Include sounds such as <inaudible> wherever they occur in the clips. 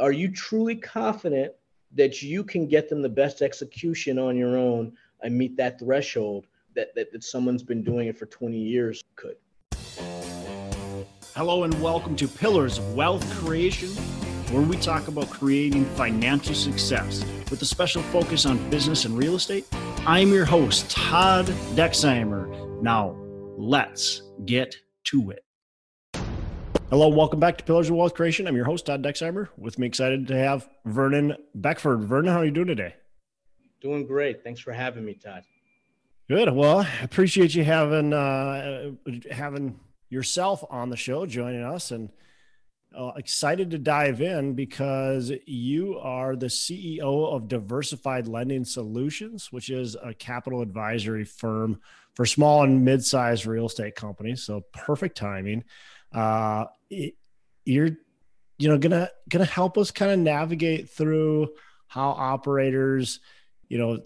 are you truly confident that you can get them the best execution on your own and meet that threshold that, that, that someone's been doing it for 20 years could? Hello, and welcome to Pillars of Wealth Creation, where we talk about creating financial success with a special focus on business and real estate. I'm your host, Todd Dexheimer. Now, let's get to it. Hello, welcome back to Pillars of Wealth Creation. I'm your host, Todd Dexheimer. With me, excited to have Vernon Beckford. Vernon, how are you doing today? Doing great. Thanks for having me, Todd. Good. Well, I appreciate you having uh, having yourself on the show, joining us, and uh, excited to dive in because you are the CEO of Diversified Lending Solutions, which is a capital advisory firm for small and mid-sized real estate companies. So perfect timing uh, you're you know gonna gonna help us kind of navigate through how operators you know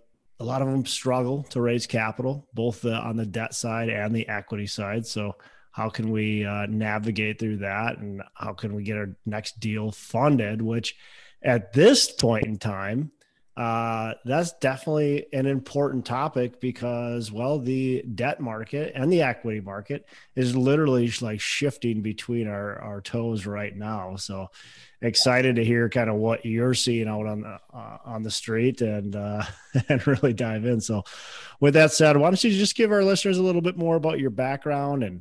a lot of them struggle to raise capital both the, on the debt side and the equity side. So how can we uh, navigate through that? And how can we get our next deal funded? Which at this point in time uh, that's definitely an important topic because, well, the debt market and the equity market is literally like shifting between our, our toes right now. So excited to hear kind of what you're seeing out on the uh, on the street and uh, <laughs> and really dive in. So, with that said, why don't you just give our listeners a little bit more about your background and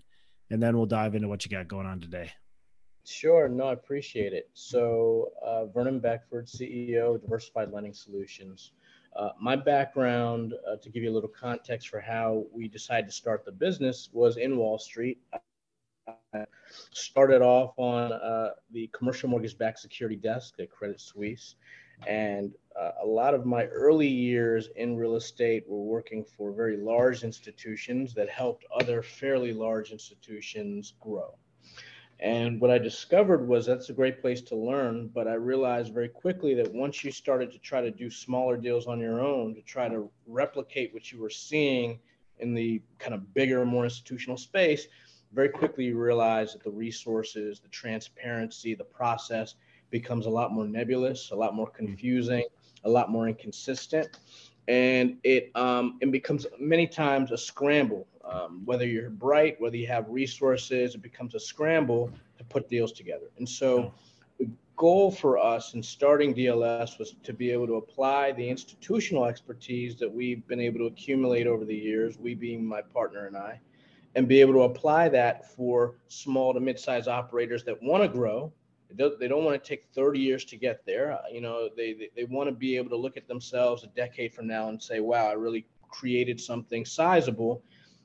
and then we'll dive into what you got going on today. Sure. No, I appreciate it. So, uh, Vernon Beckford, CEO Diversified Lending Solutions. Uh, my background, uh, to give you a little context for how we decided to start the business, was in Wall Street. I started off on uh, the commercial mortgage backed security desk at Credit Suisse. And uh, a lot of my early years in real estate were working for very large institutions that helped other fairly large institutions grow. And what I discovered was that's a great place to learn. But I realized very quickly that once you started to try to do smaller deals on your own, to try to replicate what you were seeing in the kind of bigger, more institutional space, very quickly you realize that the resources, the transparency, the process becomes a lot more nebulous, a lot more confusing, a lot more inconsistent. And it um, it becomes many times a scramble um, whether you're bright, whether you have resources, it becomes a scramble to put deals together. And so, the goal for us in starting DLS was to be able to apply the institutional expertise that we've been able to accumulate over the years, we being my partner and I, and be able to apply that for small to mid-sized operators that want to grow. They don't, they don't want to take 30 years to get there. Uh, you know, they, they, they want to be able to look at themselves a decade from now and say, wow, I really created something sizable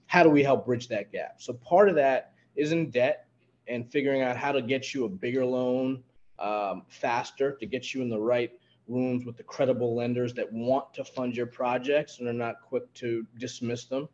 how do we help bridge that gap? So part of that is in debt and figuring out how to get you a bigger loan um, faster to get you in the right rooms with the credible lenders that want to fund your projects and are not quick to dismiss them.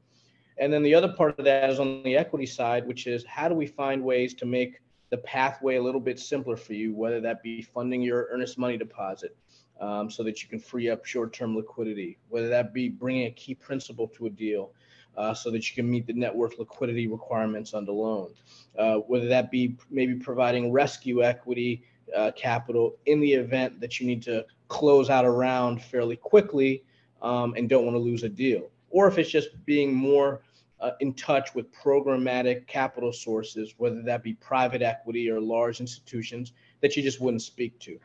And then the other part of that is on the equity side, which is how do we find ways to make the pathway a little bit simpler for you, whether that be funding your earnest money deposit um, so that you can free up short term liquidity, whether that be bringing a key principal to a deal, uh, so that you can meet the net worth liquidity requirements on the loan. Uh, whether that be maybe providing rescue equity uh, capital in the event that you need to close out a round fairly quickly um, and don't want to lose a deal. Or if it's just being more uh, in touch with programmatic capital sources, whether that be private equity or large institutions that you just wouldn't speak to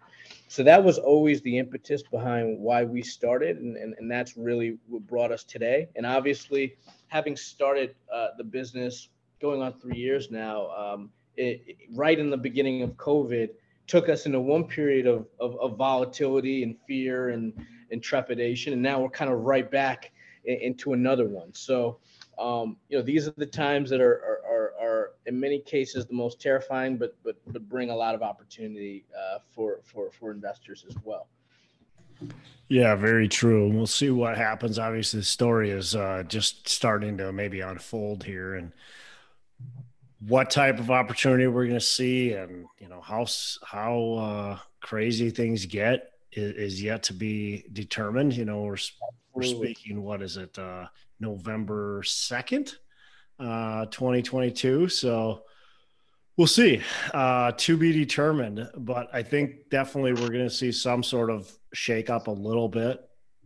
so that was always the impetus behind why we started and, and, and that's really what brought us today. And obviously having started uh, the business going on three years now um, it, it, right in the beginning of covid took us into one period of, of, of volatility and fear and, and trepidation and now we're kind of right back in, into another one. So um, you know these are the times that are, are, in many cases the most terrifying but but but bring a lot of opportunity uh, for for for investors as well. Yeah very true. And we'll see what happens. Obviously the story is uh, just starting to maybe unfold here. And what type of opportunity we're going to see and you know how how uh, crazy things get is, is, yet to be determined. You know we're, we're speaking what is it uh, November 2nd, uh, 2022. So We'll see. Uh, to be determined, but I think definitely we're going to see some sort of shake up a little bit,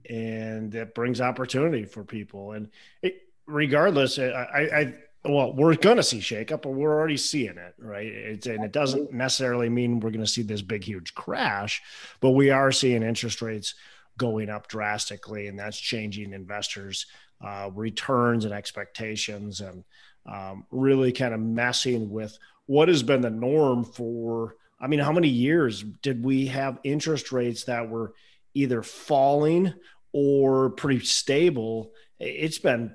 and it brings opportunity for people. And it, regardless, I, I, well, we're going to see shake up, but we're already seeing it, right? It's, and it doesn't necessarily mean we're going to see this big, huge crash, but we are seeing interest rates going up drastically, and that's changing investors' uh, returns and expectations, and um, really kind of messing with what has been the norm for i mean how many years did we have interest rates that were either falling or pretty stable? It's been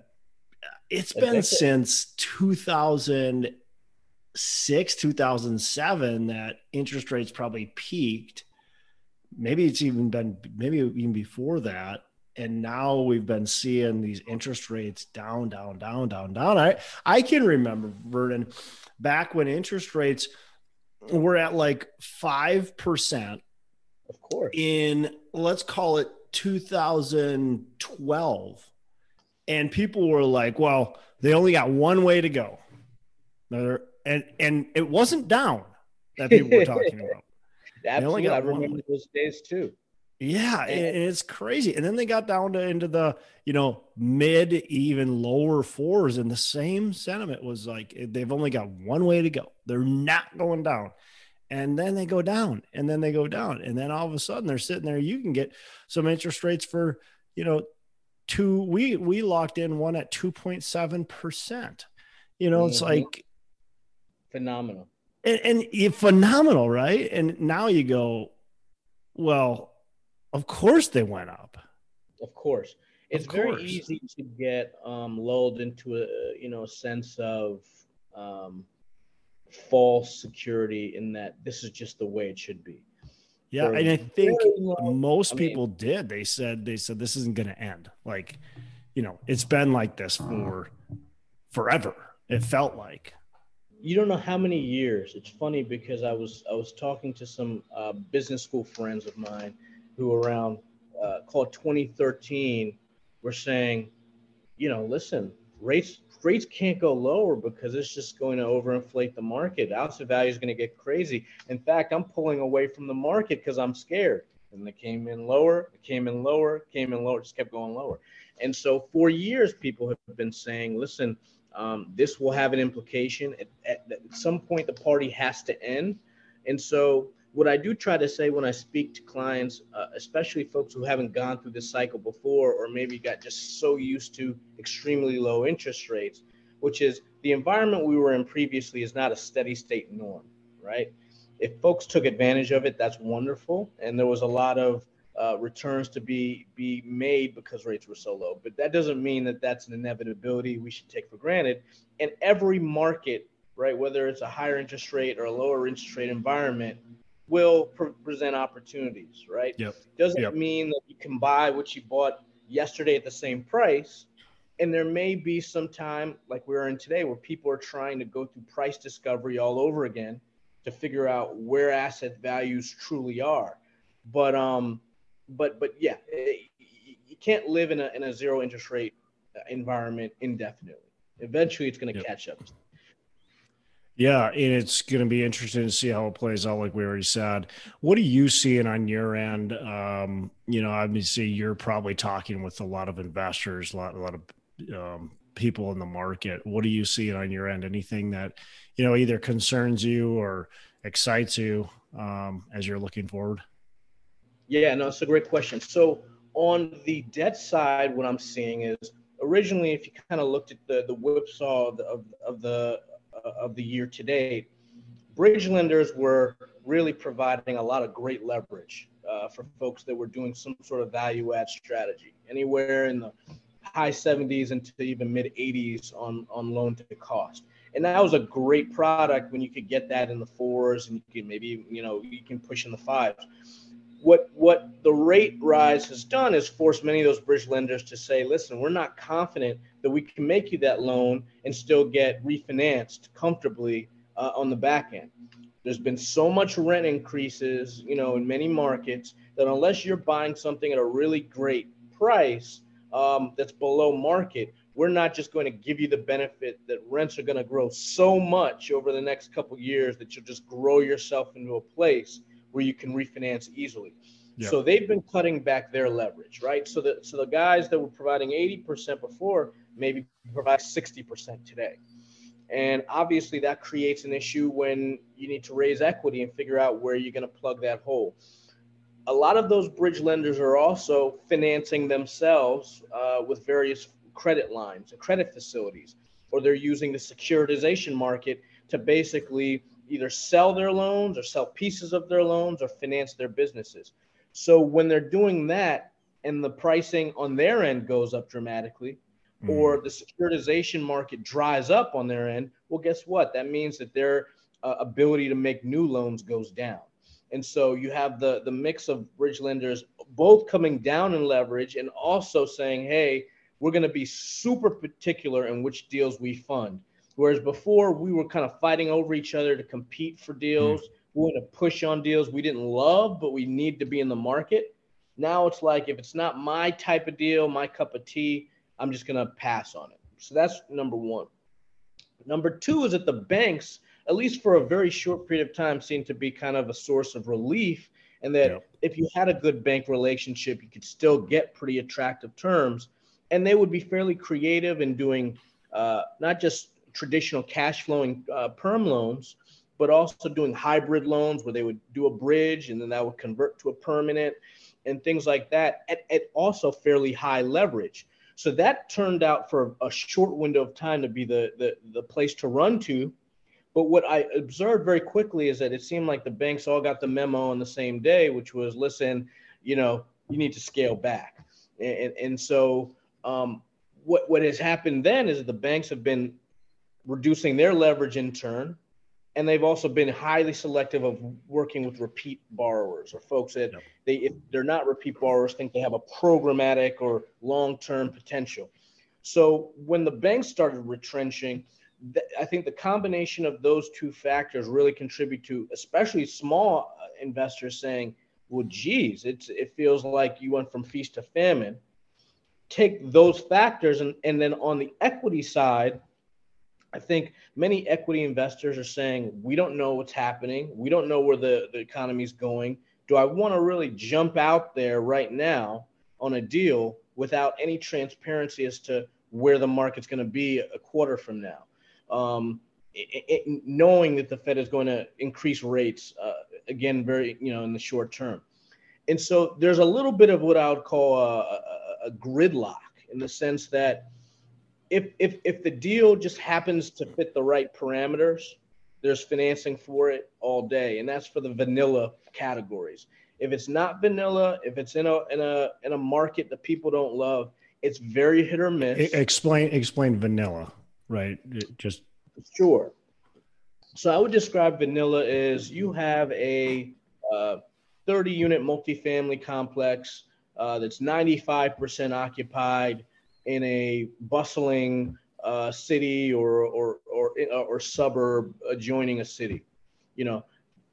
it's been since 2006 2007 that interest rates probably peaked. Maybe it's even been maybe even before that and now we've been seeing these interest rates down down down down down i i can remember vernon back when interest rates were at like 5%. Of course. In, let's call it 2012. And people were like, well, they only got one way to go. And, and it wasn't down that people were talking <laughs> about. Absolutely. I remember those days too. Yeah, and it's crazy. And then they got down to into the you know mid even lower fours, and the same sentiment was like they've only got one way to go. They're not going down, and then they go down, and then they go down, and then all of a sudden they're sitting there. You can get some interest rates for you know two. We we locked in one at two point seven percent. You know, mm-hmm. it's like phenomenal, and, and phenomenal, right? And now you go, well of course they went up. Of course. It's of course. very easy to get um, lulled into a you know a sense of um, false security in that this is just the way it should be. Yeah, For and I think long, most I people mean, did. They said they said this isn't going to end. Like, you know, it's been like this for forever. It felt like. You don't know how many years. It's funny because I was I was talking to some uh, business school friends of mine, who around uh, called 2013 were saying, you know, listen, rates rates can't go lower because it's just going to overinflate the market. Asset value is going to get crazy. In fact, I'm pulling away from the market because I'm scared. And they came in lower, it came in lower, came in lower, just kept going lower. And so for years, people have been saying, listen, um, this will have an implication. At, at, at some point, the party has to end. And so what I do try to say when I speak to clients, uh, especially folks who haven't gone through this cycle before, or maybe got just so used to extremely low interest rates, which is the environment we were in previously is not a steady state norm, right? If folks took advantage of it, that's wonderful, and there was a lot of uh, returns to be be made because rates were so low. But that doesn't mean that that's an inevitability we should take for granted. And every market, right, whether it's a higher interest rate or a lower interest rate environment, will pre- present opportunities, right? Yep. Doesn't yep. mean that you can buy what you bought yesterday at the same price. And there may be some time like we're in today where people are trying to go through price discovery all over again to figure out where asset values truly are. But um, but but yeah, it, you can't live in a in a zero interest rate environment indefinitely. Eventually, it's going to yep. catch up. Yeah, and it's going to be interesting to see how it plays out. Like we already said, what are you seeing on your end? Um, you know, obviously you're probably talking with a lot of investors, a lot, a lot of um, people in the market. What are you seeing on your end? Anything that you know either concerns you or excites you um, as you're looking forward? Yeah, no, it's a great question. So on the debt side, what I'm seeing is originally, if you kind of looked at the the whipsaw of the, of, of the of the year to date, bridge lenders were really providing a lot of great leverage uh, for folks that were doing some sort of value add strategy, anywhere in the high 70s into even mid 80s on, on loan to cost. And that was a great product when you could get that in the fours and you can maybe, you know, you can push in the fives. What what the rate rise has done is forced many of those bridge lenders to say, listen, we're not confident that we can make you that loan and still get refinanced comfortably uh, on the back end. There's been so much rent increases, you know, in many markets that unless you're buying something at a really great price um, that's below market, we're not just going to give you the benefit that rents are going to grow so much over the next couple years that you'll just grow yourself into a place where you can refinance easily. So they've been cutting back their leverage, right? So the so the guys that were providing 80% before maybe provide 60% today. And obviously that creates an issue when you need to raise equity and figure out where you're going to plug that hole. A lot of those bridge lenders are also financing themselves uh, with various credit lines and credit facilities, or they're using the securitization market to basically either sell their loans or sell pieces of their loans or finance their businesses. So when they're doing that and the pricing on their end goes up dramatically, mm. or the securitization market dries up on their end, well, guess what? That means that their uh, ability to make new loans goes down. And so you have the the mix of bridge lenders both coming down in leverage and also saying, hey, we're going to be super particular in which deals we fund. Whereas before we were kind of fighting over each other to compete for deals, mm. we want to push on deals we didn't love, but we need to be in the market. Now it's like if it's not my type of deal, my cup of tea, I'm just going to pass on it. So that's number one. Number two is that the banks, at least for a very short period of time, seem to be kind of a source of relief. And that if you had a good bank relationship, you could still get pretty attractive terms. And they would be fairly creative in doing uh, not just traditional cash flowing uh, perm loans, but also doing hybrid loans where they would do a bridge and then that would convert to a permanent and things like that at, at also fairly high leverage. So that turned out for a short window of time to be the, the, the place to run to. But what I observed very quickly is that it seemed like the banks all got the memo on the same day, which was listen, you know, you need to scale back. And, and so um, what, what has happened then is the banks have been reducing their leverage in turn and they've also been highly selective of working with repeat borrowers or folks that they if they're not repeat borrowers think they have a programmatic or long-term potential. So when the banks started retrenching i think the combination of those two factors really contribute to especially small uh, investors saying well geez it's it feels like you went from feast to famine. Take those factors and, and then on the equity side I think many equity investors are saying, we don't know what's happening. We don't know where the, the economy is going. Do I want to really jump out there right now on a deal without any transparency as to where the market's going to be a quarter from now? Um, it, it, knowing that the Fed is going to increase rates uh, again, very, you know, in the short term. And so there's a little bit of what I would call a, a, a gridlock in the sense that if if if the deal just happens to fit the right parameters, there's financing for it all day, and that's for the vanilla categories. If it's not vanilla, if it's in a in a in a market that people don't love, it's very hit or miss. Explain explain vanilla, right? Just sure. So I would describe vanilla as you have a uh, 30 unit multifamily complex uh, that's 95% occupied in a bustling uh, city or, or, or, uh, or suburb adjoining a city. You know,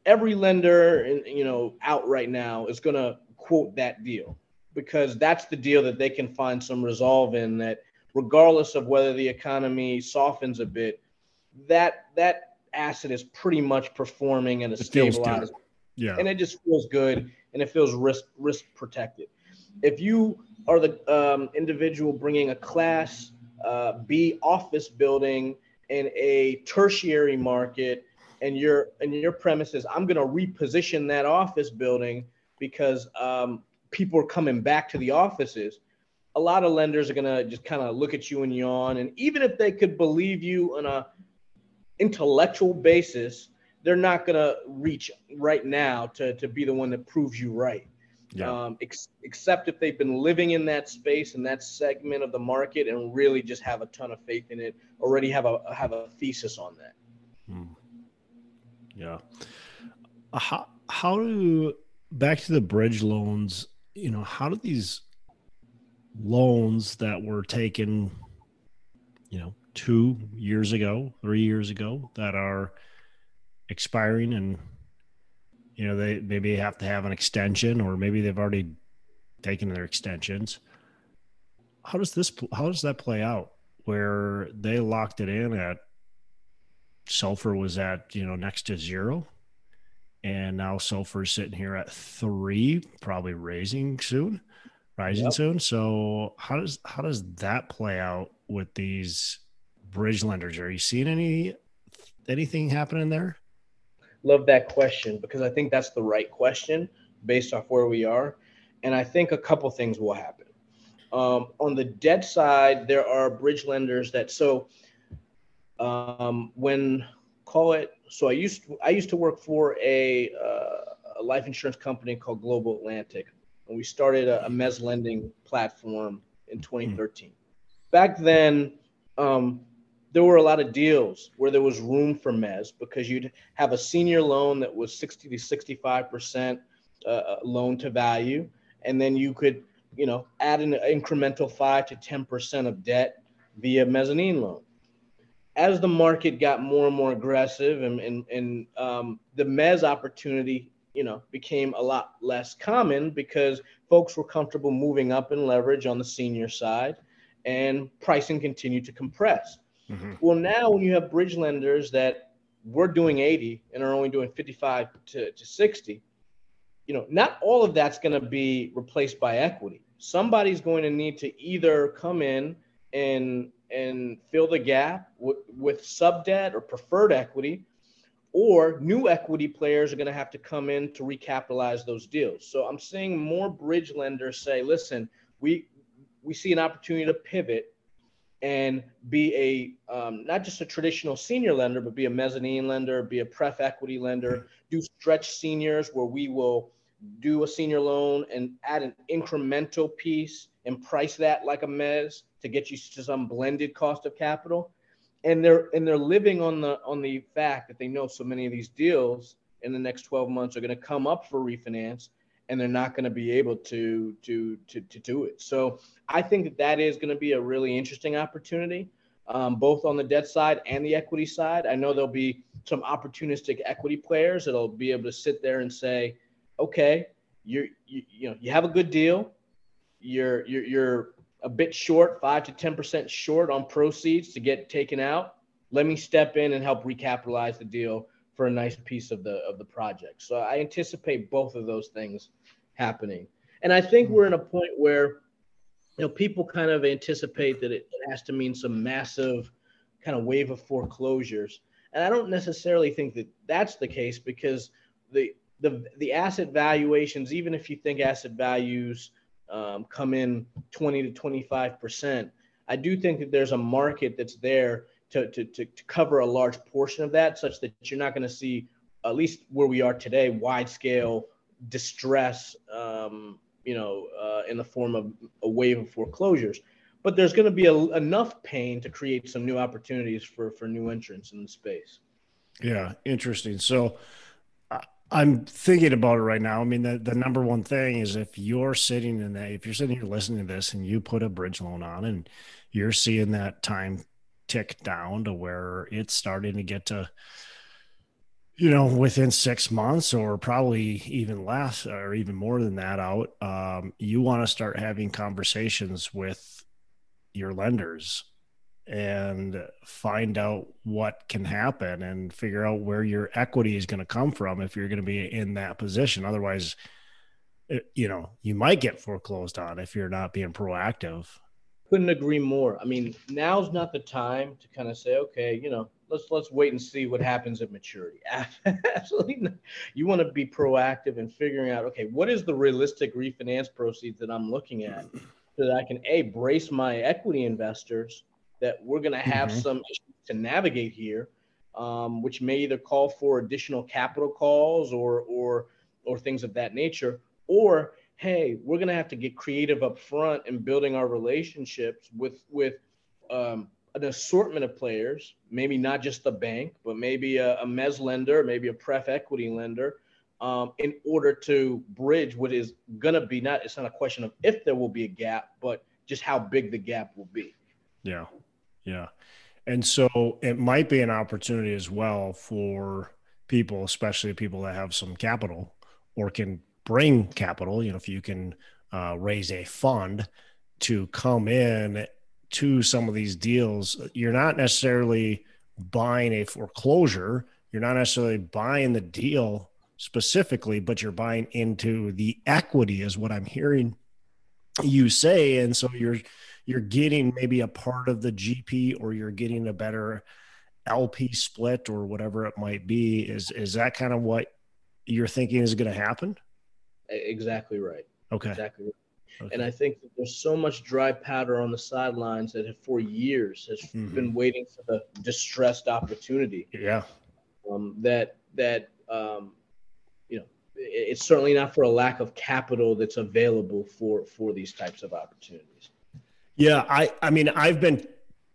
every lender, you know, out right now is going to quote that deal because that's the deal that they can find some resolve in that regardless of whether the economy softens a bit, that, that asset is pretty much performing and a stabilized. Yeah. And it just feels good and it feels risk, risk protected. If you are the um, individual bringing a class uh, B office building in a tertiary market, and your and your premise is I'm going to reposition that office building because um, people are coming back to the offices. A lot of lenders are going to just kind of look at you and yawn, and even if they could believe you on a intellectual basis, they're not going to reach right now to, to be the one that proves you right yeah. um, ex- except if they've been living in that space and that segment of the market and really just have a ton of faith in it, already have a have a thesis on that. Hmm. Yeah. How how do back to the bridge loans? You know, how do these loans that were taken, you know, two years ago, three years ago, that are expiring and you know they maybe have to have an extension or maybe they've already taken their extensions how does this how does that play out where they locked it in at SOFR was at you know next to zero, and now is sitting here at three, probably raising soon, rising yep. soon. So how does how does that play out with these bridge lenders? Are you seeing any anything happening there? Love that question because I think that's the right question based off where we are, and I think a couple things will happen. Um, on the debt side, there are bridge lenders that so um, when call it so I used to, I used to work for a, uh, a life insurance company called Global Atlantic, and we started a, a lending platform in 2013. Mm. Back then, um, there were a lot of deals where there was room for mezz because you'd have a senior loan that was 60 to 65 percent uh, loan to value, and then you could you know add an incremental five to 10 percent of debt via mezzanine loan as the market got more and more aggressive and, and, and um, the mezz opportunity, you know, became a lot less common because folks were comfortable moving up in leverage on the senior side and pricing continued to compress. Mm-hmm. Well, now when you have bridge lenders that we're doing 80 and are only doing 55 to, to 60, you know, not all of that's going to be replaced by equity. Somebody's going to need to either come in and and fill the gap w- with sub debt or preferred equity, or new equity players are going to have to come in to recapitalize those deals. So I'm seeing more bridge lenders say, listen, we we see an opportunity to pivot and be a um, not just a traditional senior lender, but be a mezzanine lender, be a pref equity lender, do stretch seniors where we will do a senior loan and add an incremental piece and price that like a mezz to get you to some blended cost of capital. And they're and they're living on the on the fact that they know so many of these deals in the next 12 months are going to come up for refinance and they're not going to be able to to to to do it. So i think that that is going to be a really interesting opportunity um, both on the debt side and the equity side. I know there'll be some opportunistic equity players that'll be able to sit there and say okay you're you, you know you have a good deal. You're you're, you're a bit short, five to 10% short on proceeds to get taken out, let me step in and help recapitalize the deal for a nice piece of the of the project. So I anticipate both of those things happening. And I think we're in a point where you know people kind of anticipate that it, it has to mean some massive kind of wave of foreclosures. And I don't necessarily think that that's the case because the the the asset valuations, even if you think asset values um, come in 20 to 25 percent. I do think that there's a market that's there to, to, to, to cover a large portion of that, such that you're not going to see, at least where we are today, wide scale distress, um, you know, uh, in the form of a wave of foreclosures. But there's going to be a, enough pain to create some new opportunities for for new entrants in the space. Yeah, interesting. So I'm thinking about it right now. I mean, the, the number one thing is if you're sitting in that, if you're sitting here listening to this and you put a bridge loan on and you're seeing that time tick down to where it's starting to get to, you know, within six months or probably even less or even more than that out, um, you want to start having conversations with your lenders and find out what can happen and figure out where your equity is going to come from if you're going to be in that position. Otherwise, eh, you know, you might get foreclosed on if you're not being proactive. Couldn't agree more. I mean, now's not the time to kind of say, okay, you know, let's let's wait and see what happens at maturity. <laughs> Absolutely, not. you want to be proactive in figuring out, okay, what is the realistic refinance proceeds that I'm looking at, so that I can a brace my equity investors that we're going to have mm-hmm. some issues to navigate here, um, which may either call for additional capital calls or or or things of that nature, or hey, we're going to have to get creative up front in building our relationships with with um, an assortment of players, maybe not just the bank, but maybe a, a mezz lender, maybe a pref equity lender, um, in order to bridge what is going to be not, it's not a question of if there will be a gap, but just how big the gap will be. Yeah. Yeah. And so it might be an opportunity as well for people, especially people that have some capital or can bring capital. You know, if you can uh, raise a fund to come in to some of these deals, you're not necessarily buying a foreclosure. You're not necessarily buying the deal specifically, but you're buying into the equity, is what I'm hearing you say. And so you're you're getting maybe a part of the GP or you're getting a better LP split or whatever it might be. Is is that kind of what you're thinking is going to happen? Exactly right. Okay. Exactly. Right. Okay. And I think there's so much dry powder on the sidelines that have, for years has mm-hmm. been waiting for the distressed opportunity. Yeah. Um, that that um, you know, it's certainly not for a lack of capital that's available for for these types of opportunities. Yeah, I I mean I've been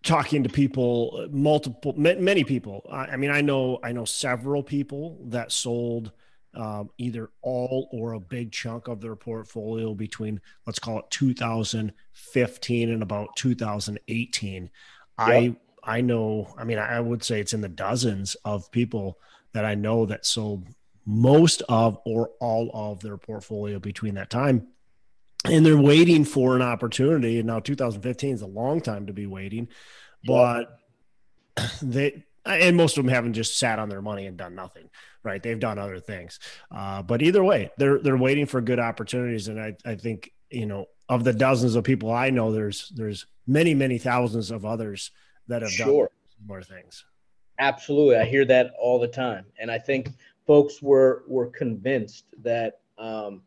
talking to people, multiple many people. I mean I know I know several people that sold um, either all or a big chunk of their portfolio between let's call it 2015 and about 2018 yep. i i know i mean i would say it's in the dozens of people that i know that sold most of or all of their portfolio between that time. And they're waiting for an opportunity. And now 2015 is a long time to be waiting but they and most of them haven't just sat on their money and done nothing right? They've done other things, uh, but either way, they're they're waiting for good opportunities, and I I think you know of the dozens of people I know, there's there's many many thousands of others that have sure. done more things. Absolutely, I hear that all the time, and I think folks were were convinced that. Um,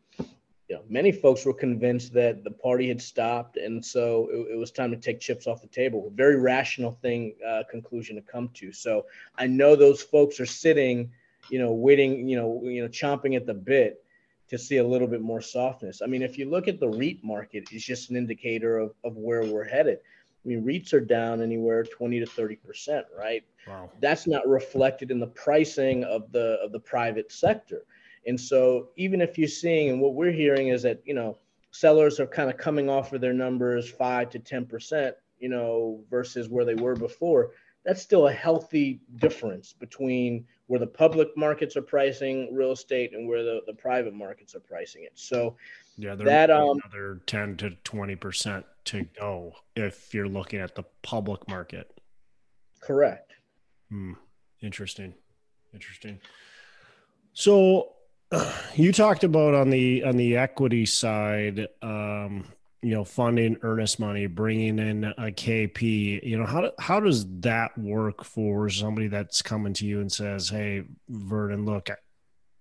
you know, many folks were convinced that the party had stopped, and so it, it was time to take chips off the table. Very rational thing uh, conclusion to come to. So I know those folks are sitting you know, waiting, you know, you know, chomping at the bit to see a little bit more softness. I mean, if you look at the REIT market, it's just an indicator of, of where we're headed. I mean, REITs are down anywhere 20 to 30 percent, right? Wow. That's not reflected in the pricing of the of the private sector. And so even if you're seeing, and what we're hearing is that, you know, sellers are kind of coming off of their numbers five to 10 percent, you know, versus where they were before, that's still a healthy difference between where the public markets are pricing real estate and where the, the private markets are pricing it. So yeah, that um, another 10 to 20% to go if you're looking at the public market. Correct. Hmm. Interesting. Interesting. So uh, <sighs> you talked about on the on the equity side um, you know funding earnest money bringing in a kp you know how, do, how does that work for somebody that's coming to you and says hey vernon look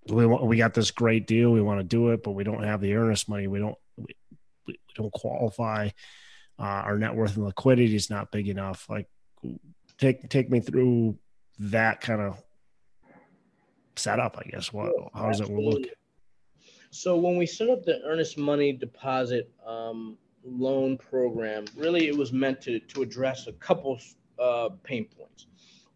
we want, we got this great deal we want to do it but we don't have the earnest money we don't we, we don't qualify uh, our net worth and liquidity is not big enough like take take me through that kind of setup i guess. What how does it look so when we set up the earnest money deposit um, loan program, really it was meant to to address a couple uh, pain points.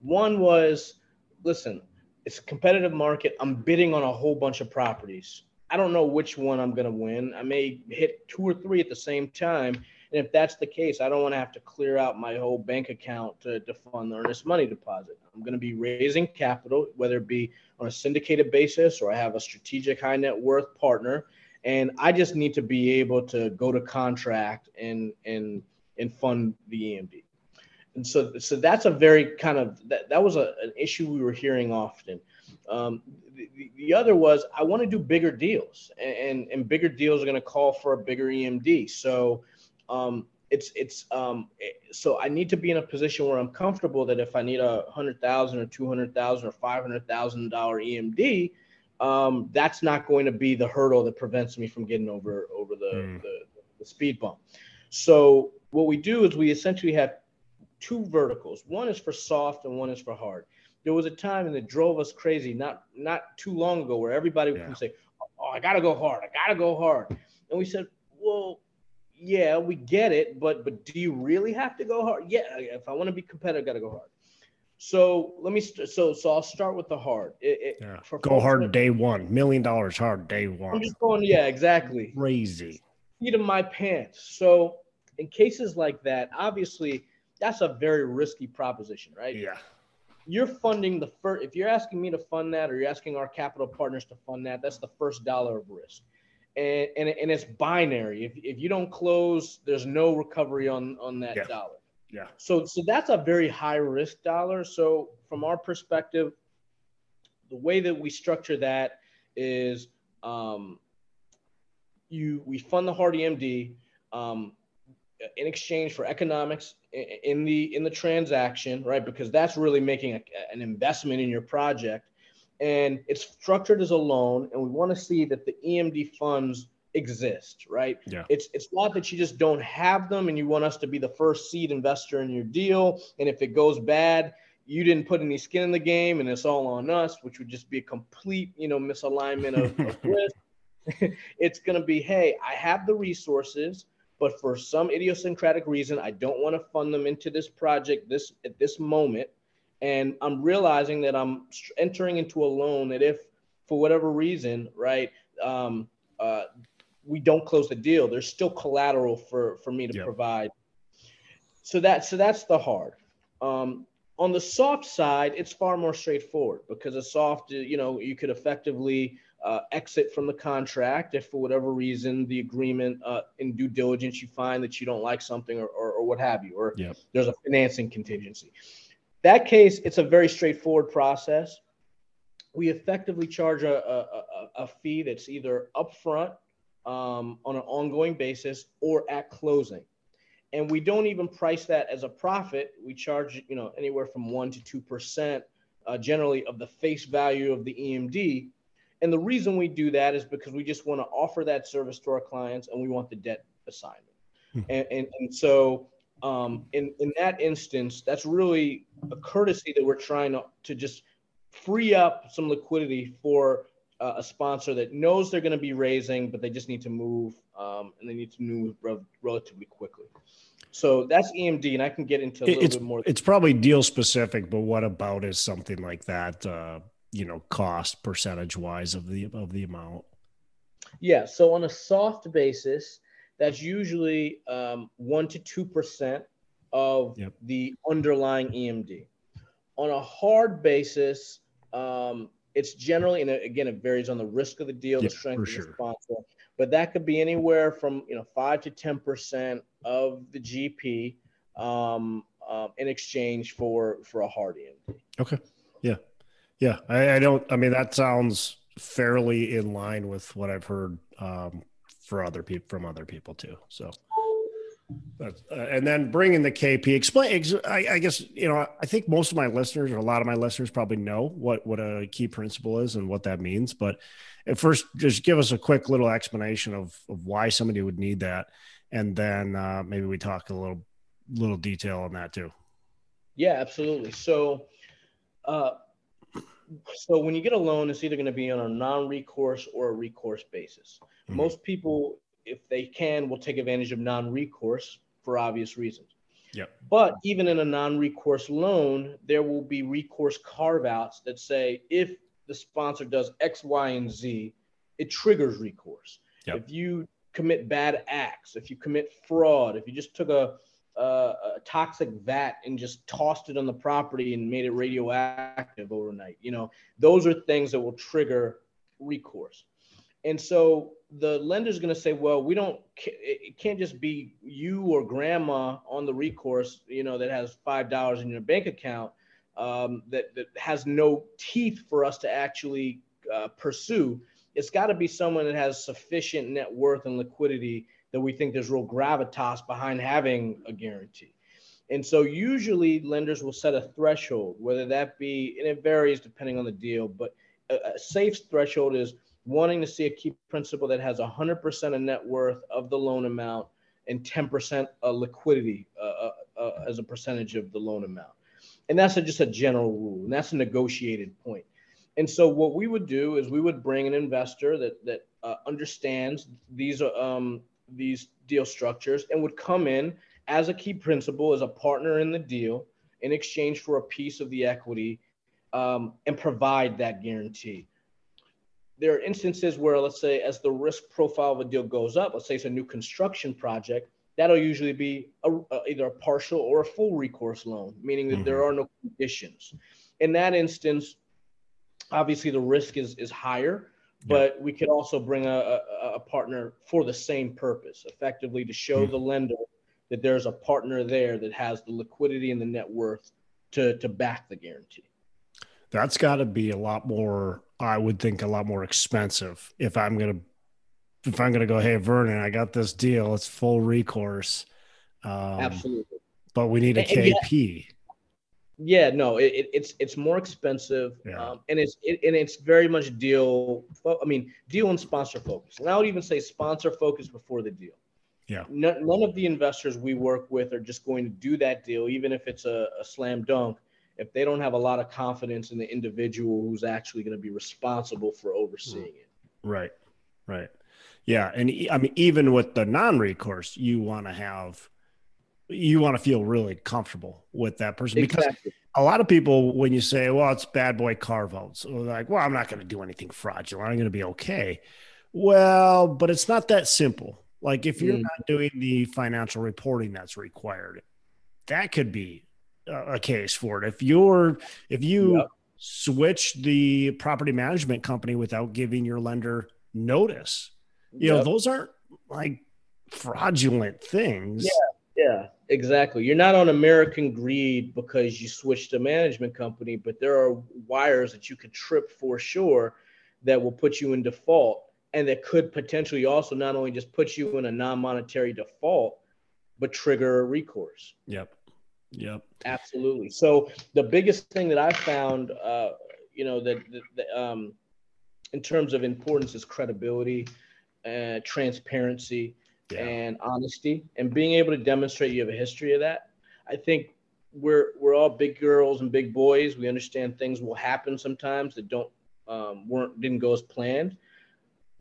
One was, listen, it's a competitive market. I'm bidding on a whole bunch of properties. I don't know which one I'm going to win. I may hit two or three at the same time. And if that's the case, I don't want to have to clear out my whole bank account to, to fund the earnest money deposit. I'm going to be raising capital, whether it be on a syndicated basis or I have a strategic high net worth partner. And I just need to be able to go to contract and and and fund the EMD. And so so that's a very kind of that, that was a, an issue we were hearing often. Um, the, the, other was I want to do bigger deals, and, and, and bigger deals are going to call for a bigger EMD. So um, it's it's um, so I need to be in a position where I'm comfortable that if I need a hundred thousand or two hundred thousand or five hundred thousand dollar EMD, um, that's not going to be the hurdle that prevents me from getting over over the, mm. the, the speed bump. So what we do is we essentially have two verticals. One is for soft and one is for hard. There was a time and it drove us crazy not not too long ago where everybody yeah. would say, "Oh, I gotta go hard. I gotta go hard," and we said, "Well." Yeah, we get it, but but do you really have to go hard? Yeah, if I want to be competitive, I got to go hard. So let me st- so so I'll start with the hard. It, it, yeah. Go hard day one, million dollars hard day one. I'm just going, yeah, exactly. Crazy. Seat of my pants. So in cases like that, obviously that's a very risky proposition, right? Yeah. You're funding the first. If you're asking me to fund that, or you're asking our capital partners to fund that, that's the first dollar of risk and, and, and it's binary. If, if you don't close, there's no recovery on, on that yeah. dollar. Yeah. So so that's a very high risk dollar. So from our perspective, the way that we structure that is um, you we fund the hard EMD um, in exchange for economics in the in the transaction, right? Because that's really making a, an investment in your project, and it's structured as a loan, and we want to see that the EMD funds exist, right? Yeah. It's it's not that you just don't have them and you want us to be the first seed investor in your deal, and if it goes bad, you didn't put any skin in the game and it's all on us, which would just be a complete, you know, misalignment of, of <laughs> risk. <laughs> it's going to be, hey, I have the resources, but for some idiosyncratic reason, I don't want to fund them into this project this at this moment, and I'm realizing that I'm entering into a loan that if for whatever reason, right, um, uh, we don't close the deal, there's still collateral for for me to yep. provide. So that so that's the hard. Um, on the soft side, it's far more straightforward because a soft, you know, you could effectively uh, exit from the contract if for whatever reason the agreement uh, in due diligence you find that you don't like something or, or, or what have you, or yep. there's a financing contingency. That case, it's a very straightforward process. We effectively charge a, a, a fee that's either upfront um, on an ongoing basis or at closing and we don't even price that as a profit. We charge you know anywhere from one to two percent uh, generally of the face value of the EMD. And the reason we do that is because we just want to offer that service to our clients, and we want the debt assignment. Hmm. And, and, and so um, in in that instance, that's really a courtesy that we're trying to, to just free up some liquidity for uh, a sponsor that knows they're going to be raising, but they just need to move um, and they need to move re- relatively quickly. So that's EMD, and I can get into a little it's, bit more. It's probably deal specific, but what about is something like that? Uh, you know, cost percentage wise of the of the amount. Yeah. So on a soft basis, that's usually um, one to two percent of yep. the underlying EMD. On a hard basis, um, it's generally, and again, it varies on the risk of the deal, yep, the strength of sure. the sponsor, but that could be anywhere from you know five to ten percent of the GP um, um, in exchange for for a hard EMD. Okay. Yeah. Yeah. I, I, don't. I mean, that sounds fairly in line with what I've heard um, for other people from other people too. So. Uh, and then bringing the KP, explain. I, I, guess you know. I think most of my listeners, or a lot of my listeners, probably know what what a key principal is and what that means. But at first, just give us a quick little explanation of of why somebody would need that, and then uh, maybe we talk a little little detail on that too. Yeah, absolutely. So, uh, so when you get a loan, it's either going to be on a non-recourse or a recourse basis. Mm-hmm. Most people, if they can, will take advantage of non-recourse for obvious reasons. Yep. But even in a non-recourse loan, there will be recourse carve-outs that say if the sponsor does X, Y, and Z, it triggers recourse. Yep. If you commit bad acts, if you commit fraud, if you just took a, a, a, toxic vat and just tossed it on the property and made it radioactive overnight, you know, those are things that will trigger recourse. And so the lender's going to say, well, we don't, it can't just be you or grandma on the recourse, you know, that has $5 in your bank account um, that, that has no teeth for us to actually uh, pursue it's got to be someone that has sufficient net worth and liquidity that we think there's real gravitas behind having a guarantee. And so usually lenders will set a threshold, whether that be, and it varies depending on the deal, but a, a safe threshold is wanting to see a key principal that has 100% of net worth of the loan amount and 10% of liquidity uh, uh, uh, as a percentage of the loan amount. And that's a, just a general rule, and that's a negotiated point. And so what we would do is we would bring an investor that that uh, understands these um, these deal structures and would come in as a key principal, as a partner in the deal, in exchange for a piece of the equity, um, and provide that guarantee. There are instances where, let's say, as the risk profile of a deal goes up, let's say it's a new construction project, that'll usually be a, a, either a partial or a full recourse loan, meaning that mm-hmm. there are no conditions. In that instance, obviously the risk is is higher but yeah. we could also bring a, a, a, partner for the same purpose effectively to show mm. the lender that there's a partner there that has the liquidity and the net worth to to back the guarantee. That's got to be a lot more. I would think a lot more expensive if I'm gonna if I'm gonna go. Hey, Vernon, I got this deal. It's full recourse. Um, Absolutely. But we need a KP. Yeah, no, it, it's it's more expensive, yeah. um, and it's it, and it's very much deal. I mean, deal and sponsor focus, and I would even say sponsor focus before the deal. Yeah. None, none of the investors we work with are just going to do that deal, even if it's a, a slam dunk, if they don't have a lot of confidence in the individual who's actually going to be responsible for overseeing it. Right. Right. Yeah, and I mean, even with the non-recourse, you want to have you want to feel really comfortable with that person because a lot of people when you say well it's bad boy carve-outs like well i'm not going to do anything fraudulent. I'm going to be okay. Well but it's not that simple. Like if you're mm. not doing the financial reporting that's required that could be a case for it. If you're if you yep. switch the property management company without giving your lender notice you yep. know those aren't like fraudulent things. Yeah yeah, exactly. You're not on American Greed because you switched a management company, but there are wires that you could trip for sure that will put you in default and that could potentially also not only just put you in a non-monetary default, but trigger a recourse. Yep. Yep. Absolutely. So the biggest thing that I found, uh, you know, that, that um, in terms of importance is credibility, uh, transparency, yeah. and honesty and being able to demonstrate you have a history of that. I think we're we're all big girls and big boys. We understand things will happen sometimes that don't um, weren't didn't go as planned.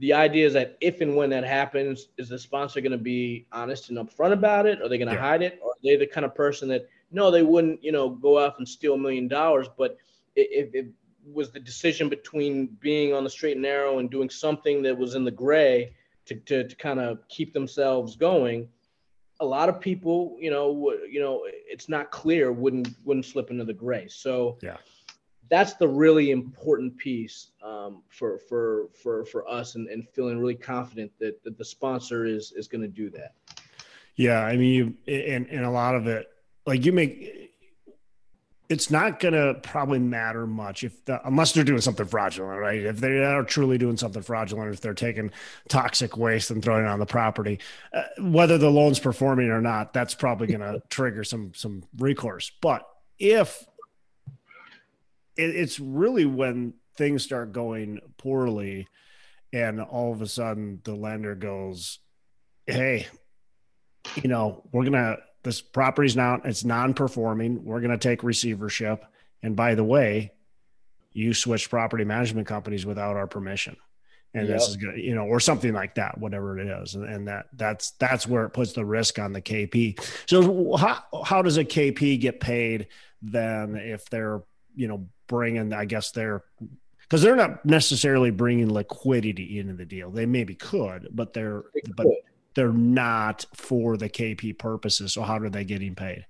The idea is that if and when that happens, is the sponsor going to be honest and upfront about it? Are they going to yeah. hide it? Or are they the kind of person that no, they wouldn't, you know, go out and steal a million dollars, but if it was the decision between being on the straight and narrow and doing something that was in the gray, to, to, to kind of keep themselves going a lot of people you know you know it's not clear wouldn't wouldn't slip into the gray. So yeah. that's the really important piece um, for for for for us and, and feeling really confident that, that the sponsor is is going to do that. Yeah i mean you and and a lot of it like you make it's not going to probably matter much if the, unless they're doing something fraudulent, right? If they are truly doing something fraudulent, if they're taking toxic waste and throwing it on the property, uh, whether the loan's performing or not, that's probably going <laughs> to trigger some some recourse. But if it, it's really when things start going poorly, and all of a sudden the lender goes, "Hey, you know, we're gonna." This property's now it's non-performing. We're going to take receivership. And by the way, you switch property management companies without our permission. And yep. this is good, you know, or something like that, whatever it is. And, and that that's that's where it puts the risk on the KP. So how how does a KP get paid then if they're you know bringing I guess they're because they're not necessarily bringing liquidity into the deal. They maybe could, but they're they but they're not for the KP purposes. So how are they getting paid?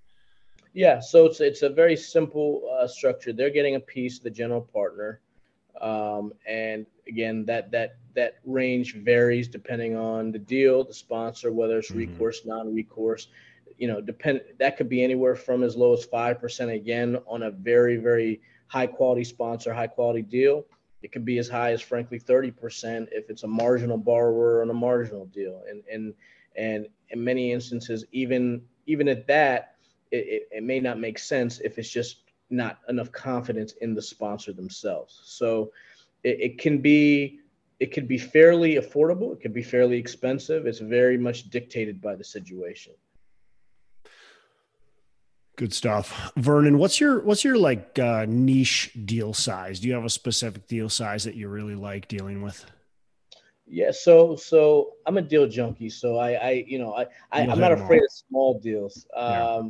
Yeah, so it's it's a very simple uh, structure. They're getting a piece of the general partner, um, and again, that that that range varies depending on the deal, the sponsor, whether it's mm-hmm. recourse, non-recourse. You know, depend that could be anywhere from as low as five percent again on a very very high quality sponsor, high quality deal, it could be as high as frankly 30% if it's a marginal borrower on a marginal deal. And and and in many instances, even even at that, it, it, it may not make sense if it's just not enough confidence in the sponsor themselves. So it, it can be it could be fairly affordable, it could be fairly expensive. It's very much dictated by the situation. Good stuff. Vernon, what's your what's your like uh, niche deal size? Do you have a specific deal size that you really like dealing with? Yeah, so so I'm a deal junkie. So I I you know I, I am not afraid of small deals. Um, yeah.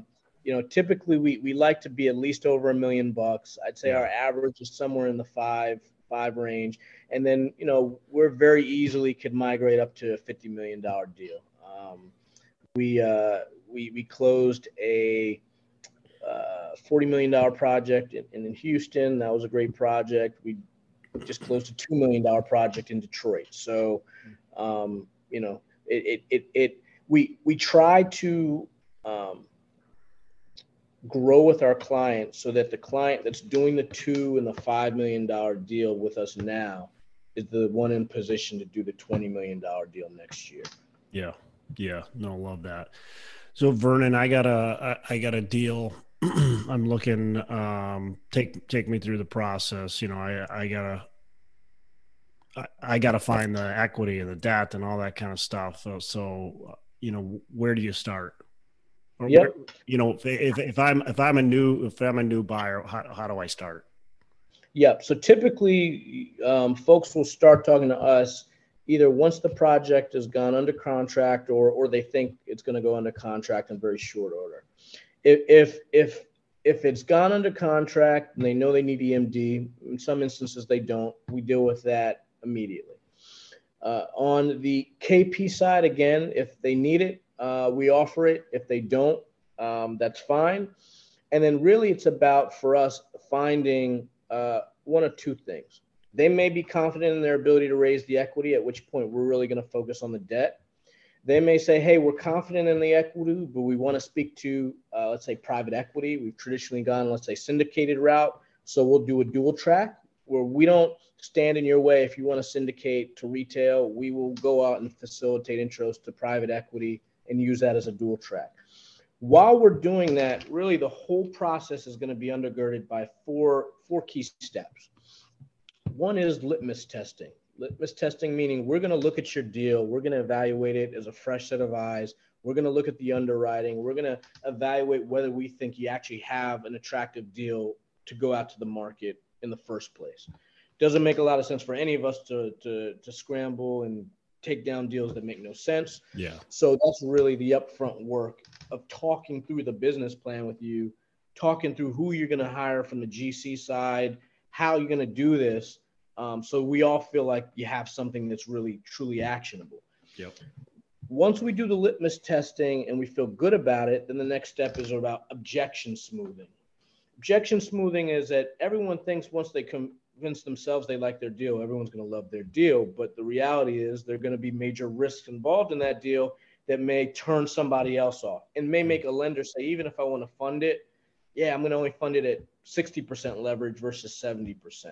you know, typically we we like to be at least over a million bucks. I'd say yeah. our average is somewhere in the five five range, and then you know we're very easily could migrate up to a fifty million dollar deal. Um, we uh we we closed a uh, $40 million project in, in Houston. That was a great project. We just closed a $2 million project in Detroit. So, um, you know, it, it, it, it, we, we try to um, grow with our clients so that the client that's doing the two and the five million dollar deal with us now is the one in position to do the twenty million dollar deal next year. Yeah, yeah, no, love that. So Vernon, I got a I got a deal. <clears throat> I'm looking. Um, take take me through the process. You know, I I gotta I, I gotta find the equity and the debt and all that kind of stuff. So, so you know, where do you start? Or yep. Where, you know, if, if, if I'm if I'm a new if I'm a new buyer, how how do I start? Yep. So typically, um, folks will start talking to us either once the project has gone under contract or or they think it's going to go under contract in very short order. If if if if it's gone under contract and they know they need EMD, in some instances they don't, we deal with that immediately. Uh, on the KP side, again, if they need it, uh, we offer it. If they don't, um, that's fine. And then really, it's about for us finding uh, one of two things. They may be confident in their ability to raise the equity, at which point we're really going to focus on the debt. They may say, hey, we're confident in the equity, but we want to speak to, uh, let's say, private equity. We've traditionally gone, let's say, syndicated route. So we'll do a dual track where we don't stand in your way. If you want to syndicate to retail, we will go out and facilitate intros to private equity and use that as a dual track. While we're doing that, really the whole process is going to be undergirded by four, four key steps. One is litmus testing. Litmus testing meaning we're going to look at your deal, we're going to evaluate it as a fresh set of eyes. We're going to look at the underwriting. We're going to evaluate whether we think you actually have an attractive deal to go out to the market in the first place. Doesn't make a lot of sense for any of us to, to, to scramble and take down deals that make no sense. Yeah. So that's really the upfront work of talking through the business plan with you, talking through who you're going to hire from the GC side, how you're going to do this. Um, so we all feel like you have something that's really truly actionable. Yep. Once we do the litmus testing and we feel good about it, then the next step is about objection smoothing. Objection smoothing is that everyone thinks once they convince themselves they like their deal, everyone's going to love their deal. But the reality is, there are going to be major risks involved in that deal that may turn somebody else off and may make a lender say, even if I want to fund it, yeah, I'm going to only fund it at 60% leverage versus 70%.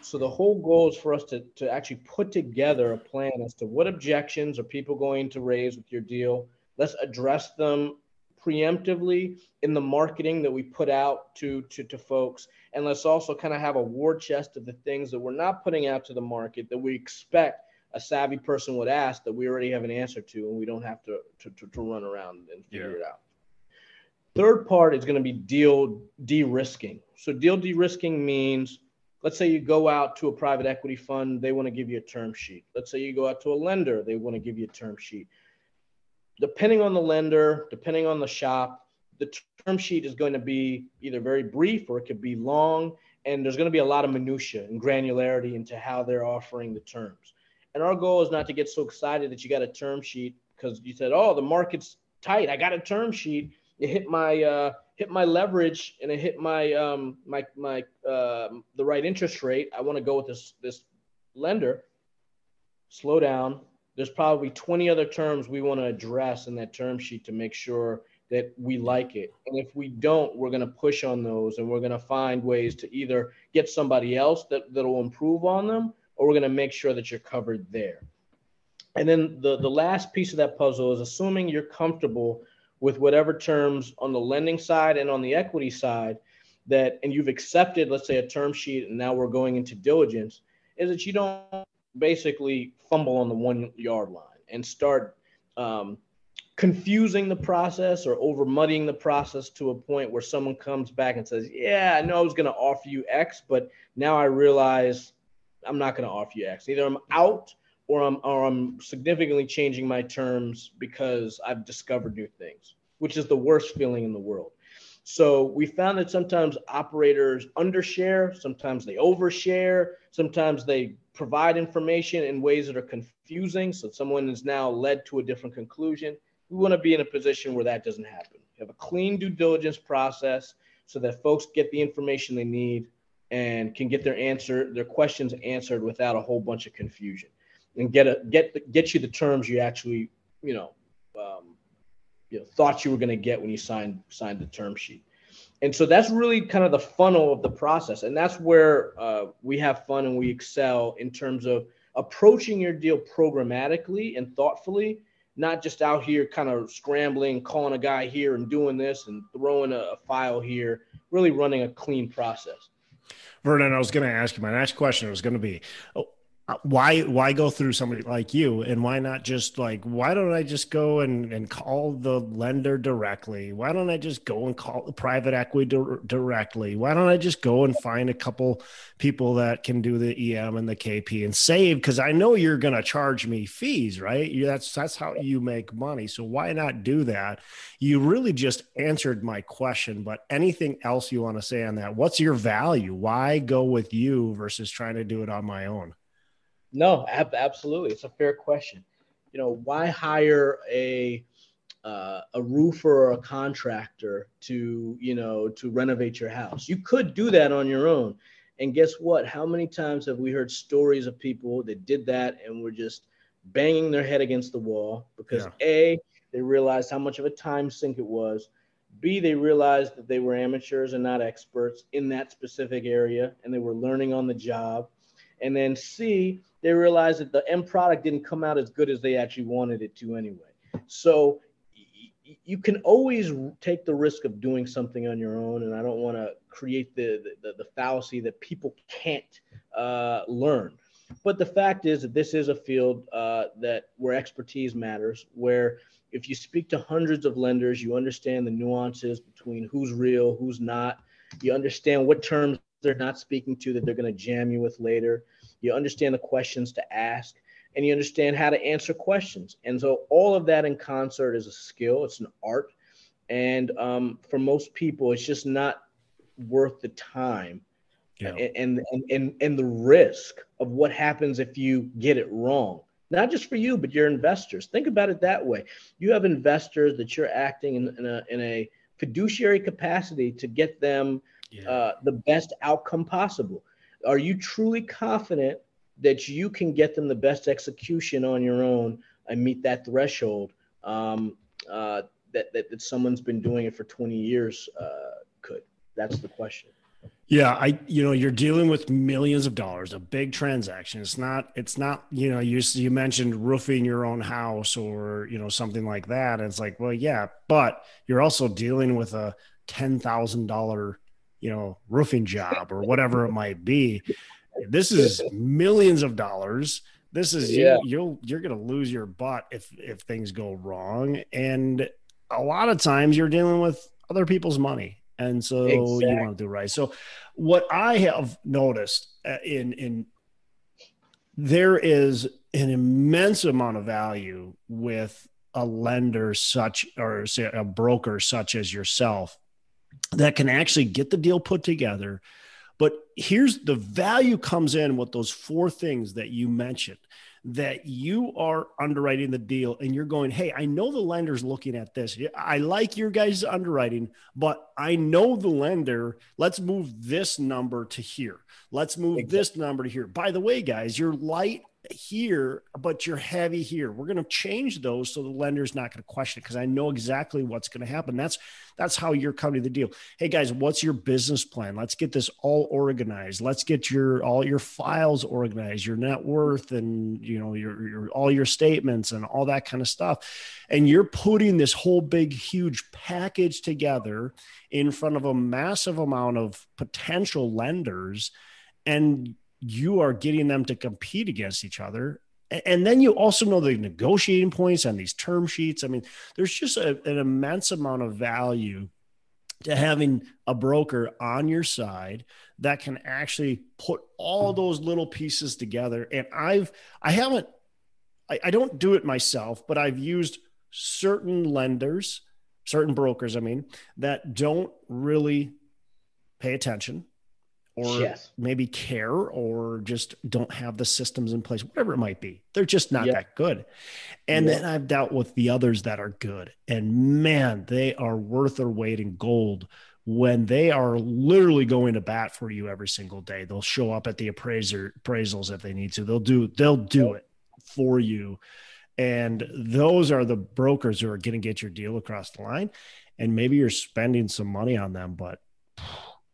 So the whole goal is for us to, to actually put together a plan as to what objections are people going to raise with your deal. Let's address them preemptively in the marketing that we put out to, to, to folks. And let's also kind of have a war chest of the things that we're not putting out to the market that we expect a savvy person would ask that we already have an answer to and we don't have to, to, to, to run around and figure yeah. it out. Third part is going to be deal de-risking. So deal de-risking means let's say you go out to a private equity fund, they want to give you a term sheet. Let's say you go out to a lender, they want to give you a term sheet depending on the lender, depending on the shop, the term sheet is going to be either very brief or it could be long. And there's going to be a lot of minutia and granularity into how they're offering the terms. And our goal is not to get so excited that you got a term sheet because you said, "Oh, the market's tight. I got a term sheet. It hit my uh, hit my leverage and it hit my um, my my uh, the right interest rate. I want to go with this this lender." Slow down, there's probably 20 other terms we want to address in that term sheet to make sure that we like it. And if we don't, we're going to push on those and we're going to find ways to either get somebody else that, that'll improve on them or we're going to make sure that you're covered there. And then the, the last piece of that puzzle is assuming you're comfortable with whatever terms on the lending side and on the equity side that, and you've accepted, let's say, a term sheet, and now we're going into diligence, is that you don't basically fumble on the one yard line and start um, confusing the process or over muddying the process to a point where someone comes back and says, Yeah, I know I was going to offer you X, but now I realize I'm not going to offer you X. Either I'm out or I'm, or I'm significantly changing my terms because I've discovered new things, which is the worst feeling in the world. So we found that sometimes operators undershare, sometimes they overshare, sometimes they provide information in ways that are confusing. So someone is now led to a different conclusion. We want to be in a position where that doesn't happen. You have a clean due diligence process so that folks get the information they need and can get their answer, their questions answered without a whole bunch of confusion, and get a get get you the terms you actually you know um, you know, thought you were going to get when you signed signed the term sheet. And so that's really kind of the funnel of the process, and that's where uh, we have fun and we excel in terms of approaching your deal programmatically and thoughtfully, not just out here kind of scrambling, calling a guy here and doing this and throwing a, a file here. Really running a clean process. Vernon, I was going to ask you my next question It was going to be oh, Uh, why why go through somebody like you? And why not just like why don't i just go and, and call the lender directly? Why don't i just go and call the private equity di- directly? Why don't i just go and find a couple people that can do the em and the kp and save? Because i know you're going to charge me fees right? That's that's how you make money. So why not do that? You really just answered my question but anything else you want to say on that? What's your value? Why go with you versus trying to do it on my own no, ab- absolutely. It's a fair question. You know, why hire a uh, a roofer or a contractor to you know to renovate your house? You could do that on your own. And guess what? How many times have we heard stories of people that did that and were just banging their head against the wall because yeah. a they realized how much of a time sink it was. B, they realized that they were amateurs and not experts in that specific area and they were learning on the job. And then C, they realized that the end product didn't come out as good as they actually wanted it to anyway. So you can always take the risk of doing something on your own. And I don't want to create the, the, the, fallacy that people can't uh, learn. But the fact is that this is a field uh, that where expertise matters, where if you speak to hundreds of lenders, you understand the nuances between who's real, who's not. You understand what terms they're not speaking to that they're going to jam you with later you understand the questions to ask, and you understand how to answer questions. And so all of that in concert is a skill, it's an art. And um, for most people, it's just not worth the time yeah. and, and, and, and the risk of what happens if you get it wrong. Not just for you, but your investors. Think about it that way. You have investors that you're acting in, in, a, in a fiduciary capacity to get them yeah. uh, the best outcome possible are you truly confident that you can get them the best execution on your own and meet that threshold um, uh, that, that, that someone's been doing it for 20 years uh, could? That's the question. Yeah, I you know you're dealing with millions of dollars, a big transaction. It's not it's not you know you you mentioned roofing your own house or you know something like that. And it's like well yeah, but you're also dealing with a ten thousand dollar you know, roofing job or whatever it might be. <laughs> This is millions of dollars. This is yeah. you, you'll you're gonna lose your butt if if things go wrong. And a lot of times you're dealing with other people's money. And so exactly. you want to do right. So what I have noticed uh, in in there is an immense amount of value with a lender such or say a broker such as yourself that can actually get the deal put together. But here's the value comes in with those four things that you mentioned that you are underwriting the deal and you're going, Hey, I know the lender's looking at this. I like your guys' underwriting, but I know the lender. Let's move this number to here. Let's move exactly. this number to here. By the way, guys, you're light here, but you're heavy here. We're going to change those so the lender's not going to question it because I know exactly what's going to happen. That's that's how you're coming to the deal. Hey guys, what's your business plan? Let's get this all organized. Let's get your all your files organized, your net worth and you know your, your all your statements and all that kind of stuff. And you're putting this whole big huge package together in front of a massive amount of potential lenders and you are getting them to compete against each other. And then you also know the negotiating points on these term sheets. I mean, there's just a, an immense amount of value to having a broker on your side that can actually put all hmm. those little pieces together. And I've, I haven't, I, I don't do it myself, but I've used certain lenders, certain brokers, I mean, that don't really pay attention or yes. maybe care or just don't have the systems in place, whatever it might be. They're just not that good. And then I've dealt with the others that are good. And man, they are worth their weight in gold when they are literally going to bat for you every single day. They'll show up at the appraiser appraisals if they need to. They'll do they'll do it for you. And those are the brokers who are going to get your deal across the line. And maybe you're spending some money on them, but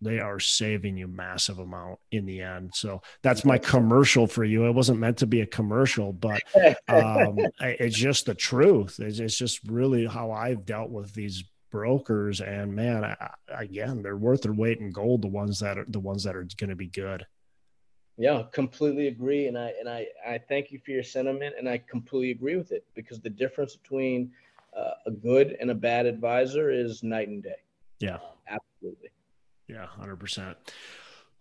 they are saving you massive amount in the end. So that's my commercial for you. It wasn't meant to be a commercial, but <laughs> um, it's just the truth. It's, it's, just really how I've dealt with these brokers. And man, I, again, they're worth their weight in gold. The ones that are the ones that are going to be good. Yeah, completely agree. And I and I I thank you for your sentiment, and I completely agree with it because the difference between uh, a good and a bad advisor is night and day. Yeah, absolutely. Yeah, hundred percent.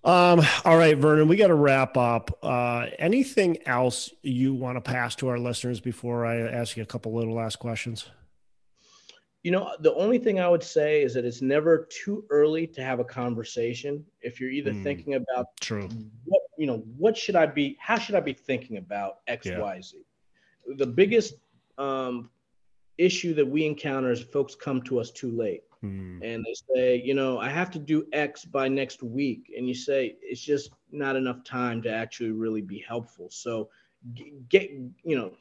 Um, all right, Vernon, we got to wrap up. Uh, anything else you want to pass to our listeners before I ask you a couple little last questions? You know, the only thing I would say is that it's never too early to have a conversation. If you're either mm, thinking about true, what you know, what should I be? How should I be thinking about X, yeah. Y, Z? The biggest um, issue that we encounter is folks come to us too late. Hmm. And they say, you know, I have to do X by next week. And you say, it's just not enough time to actually really be helpful. So get, you know,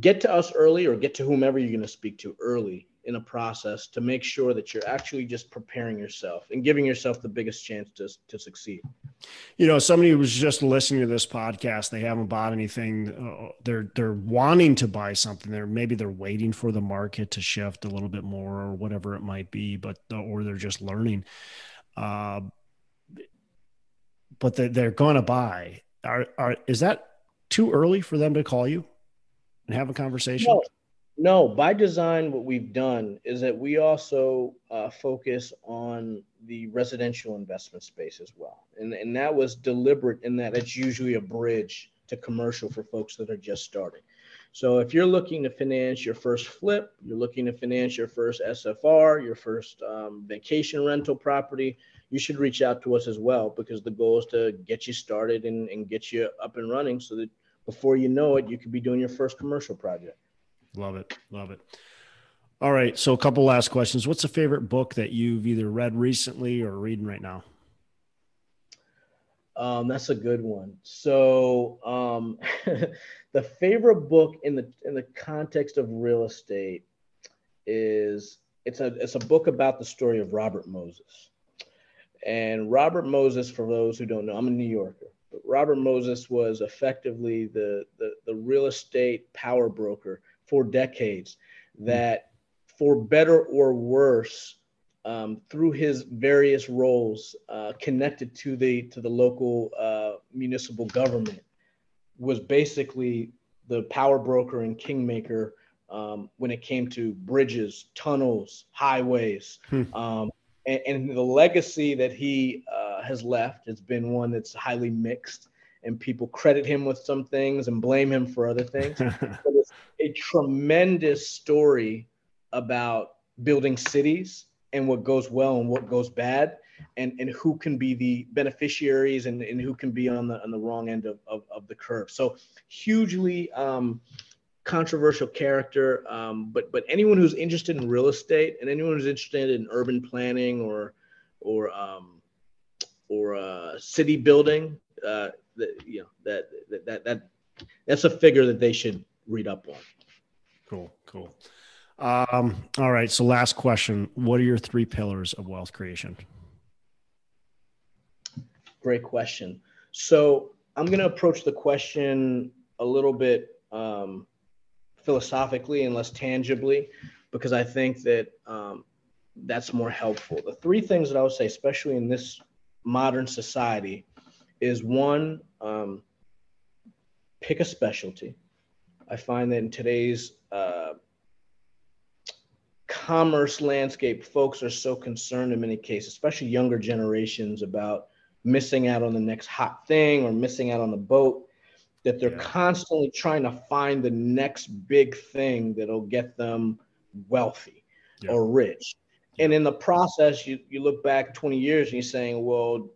get to us early or get to whomever you're going to speak to early in a process to make sure that you're actually just preparing yourself and giving yourself the biggest chance to, to succeed. You know, somebody was just listening to this podcast. They haven't bought anything. Uh, they're they're wanting to buy something. They're maybe they're waiting for the market to shift a little bit more or whatever it might be, but or they're just learning. Uh, but they, they're going to buy. Are are is that too early for them to call you and have a conversation? No no, by design, what we've done is that we also uh, focus on the residential investment space as well. And, and that was deliberate in that it's usually a bridge to commercial for folks that are just starting. So if you're looking to finance your first flip, you're looking to finance your first SFR, your first um, vacation rental property, you should reach out to us as well because the goal is to get you started and, and get you up and running so that before you know it, you could be doing your first commercial project. Love it. Love it. All right. So, a couple last questions. What's a favorite book that you've either read recently or reading right now? Um, that's a good one. So, um, <laughs> the favorite book in the in the context of real estate is it's a it's a book about the story of Robert Moses. And Robert Moses, for those who don't know, I'm a New Yorker. But Robert Moses was effectively the, the, the real estate power broker for decades that for better or worse um, through his various roles uh, connected to the to the local uh, municipal government was basically the power broker and kingmaker um, when it came to bridges, tunnels, highways, hmm. um, and, and, the legacy that he uh, has left has been one that's highly mixed, and people credit him with some things and blame him for other things. <laughs> it's a tremendous story about building cities and what goes well and what goes bad and, and who can be the beneficiaries and, and who can be on the on the wrong end of, of, of the curve. So hugely um, controversial character. Um, but but anyone who's interested in real estate and anyone who's interested in urban planning or or um, or uh, city building, uh, that you know that that that that's a figure that they should read up on. Cool, cool. Um, all right. So, last question: What are your three pillars of wealth creation? Great question. So, I'm going to approach the question a little bit um, philosophically and less tangibly, because I think that um, that's more helpful. The three things that I would say, especially in this modern society, is one, um, pick a specialty. I find that in today's uh, commerce landscape, folks are so concerned in many cases, especially younger generations, about missing out on the next hot thing or missing out on the boat, that they're yeah. constantly trying to find the next big thing that'll get them wealthy yeah. or rich. Yeah. And in the process, you, you look back 20 years and you're saying, well,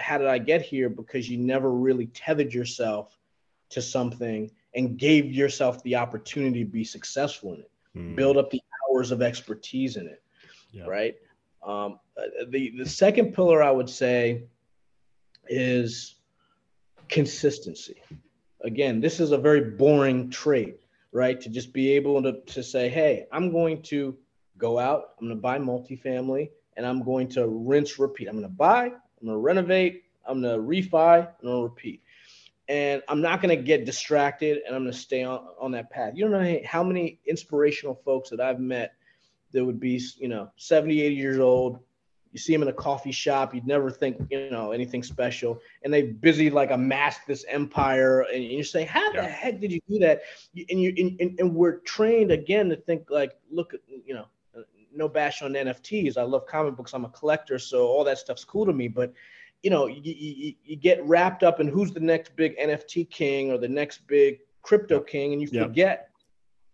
how did I get here? Because you never really tethered yourself to something and gave yourself the opportunity to be successful in it, mm. build up the hours of expertise in it, yeah. right? Um, uh, the the second pillar I would say is consistency. Again, this is a very boring trait, right? To just be able to, to say, hey, I'm going to go out, I'm going to buy multifamily, and I'm going to rinse, repeat. I'm going to buy, I'm to renovate, I'm to refi, I'm to repeat. And I'm not to get distracted and I'm to stay on, on that path. You don't know how many inspirational folks that I've met that would be, you know, 70, 80 years old, you see them in a coffee shop you'd never think you know anything special and they busy like amassed this empire and you say how yeah. the heck did you do that and you and, and, we're trained again to think like look you know no bash on nfts i love comic books i'm a collector so all that stuff's cool to me but you know you, you, you get wrapped up in who's the next big nft king or the next big crypto king and you forget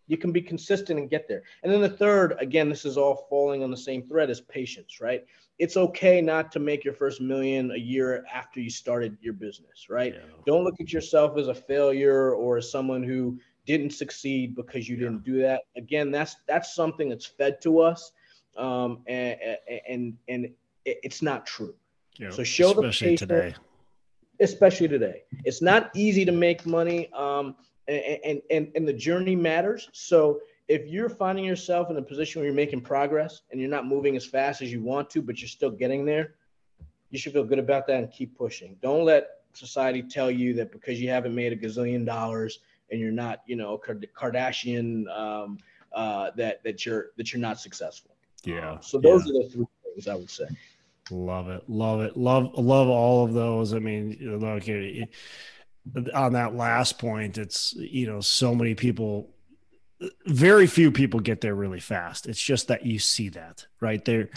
you can be consistent and get there. And then the third, again, this is all falling on the same thread as patience, right? It's okay not to make your first million a year after you started your business, right? Yeah. Don't look at yourself as a failure or as someone who didn't succeed because you yeah. didn't do that. Again, that's that's something that's fed to us, um, and and and it's not true. Yeah, so show the patience, today, especially today. It's not easy to make money. Um, and, and, and the journey matters. So if you're finding yourself in a position where you're making progress and you're not moving as fast as you want to, but you're still getting there, you should feel good about that and keep pushing. Don't let society tell you that because you haven't made a gazillion dollars and you're not, you know, Kardashian, um, uh, that that you're that you're not successful. Yeah. So those yeah. are the three things I would say. Love it, love it, love love all of those. I mean, look, on that last point, it's you know so many people, very few people get there really fast. It's just that you see that right there.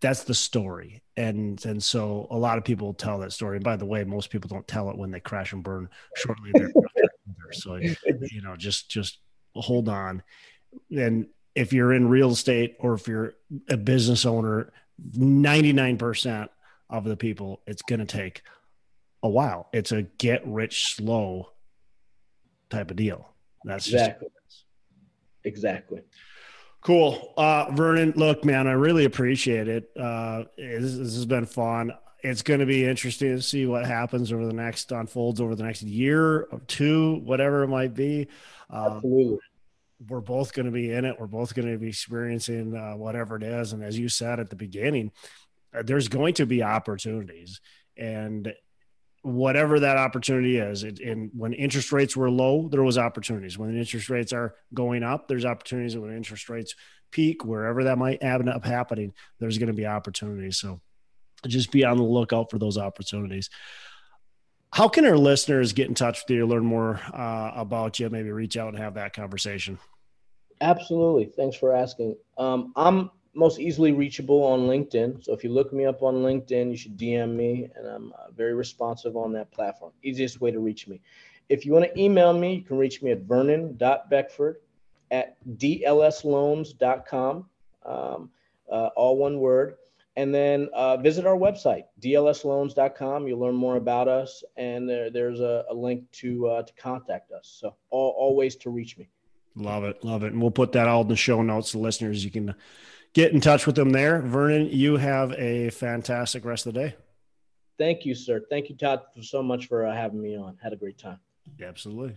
That's the story, and and so a lot of people tell that story. And by the way, most people don't tell it when they crash and burn shortly thereafter. So <laughs> you know, just just hold on. And if you're in real estate or if you're a business owner, ninety nine percent of the people, it's going to take a while. It's a get rich slow type of deal. That's exactly exactly. Cool. Uh, Vernon, look, man, I really appreciate it. Uh, this, this has been fun. It's going to be interesting to see what happens over the next unfolds over the next year or two, whatever it might be. Um, Absolutely. We're both going to be in it. We're both going to be experiencing uh, whatever it is. And as you said at the beginning, uh, there's going to be opportunities. And whatever that opportunity is. It, and when interest rates were low, there was opportunities. When interest rates are going up, there's opportunities. When interest rates peak, wherever that might end up happening, there's going to be opportunities. So just be on the lookout for those opportunities. How can our listeners get in touch with you, learn more uh, about you, maybe reach out and have that conversation? Absolutely. Thanks for asking. Um, I'm most easily reachable on LinkedIn. So if you look me up on LinkedIn, you should DM me, and I'm uh, very responsive on that platform. Easiest way to reach me. If you want to email me, you can reach me at vernon.beckford at dlsloans.com, um, uh, all one word. And then uh, visit our website, dlsloans.com. You'll learn more about us, and there, there's a, a link to uh, to contact us. So all, all ways to reach me. Love it, love it, and we'll put that all in the show notes. The listeners, you can get in touch with them there. Vernon, you have a fantastic rest of the day. Thank you, sir. Thank you, Todd, so much for uh, having me on. Had a great time. Absolutely.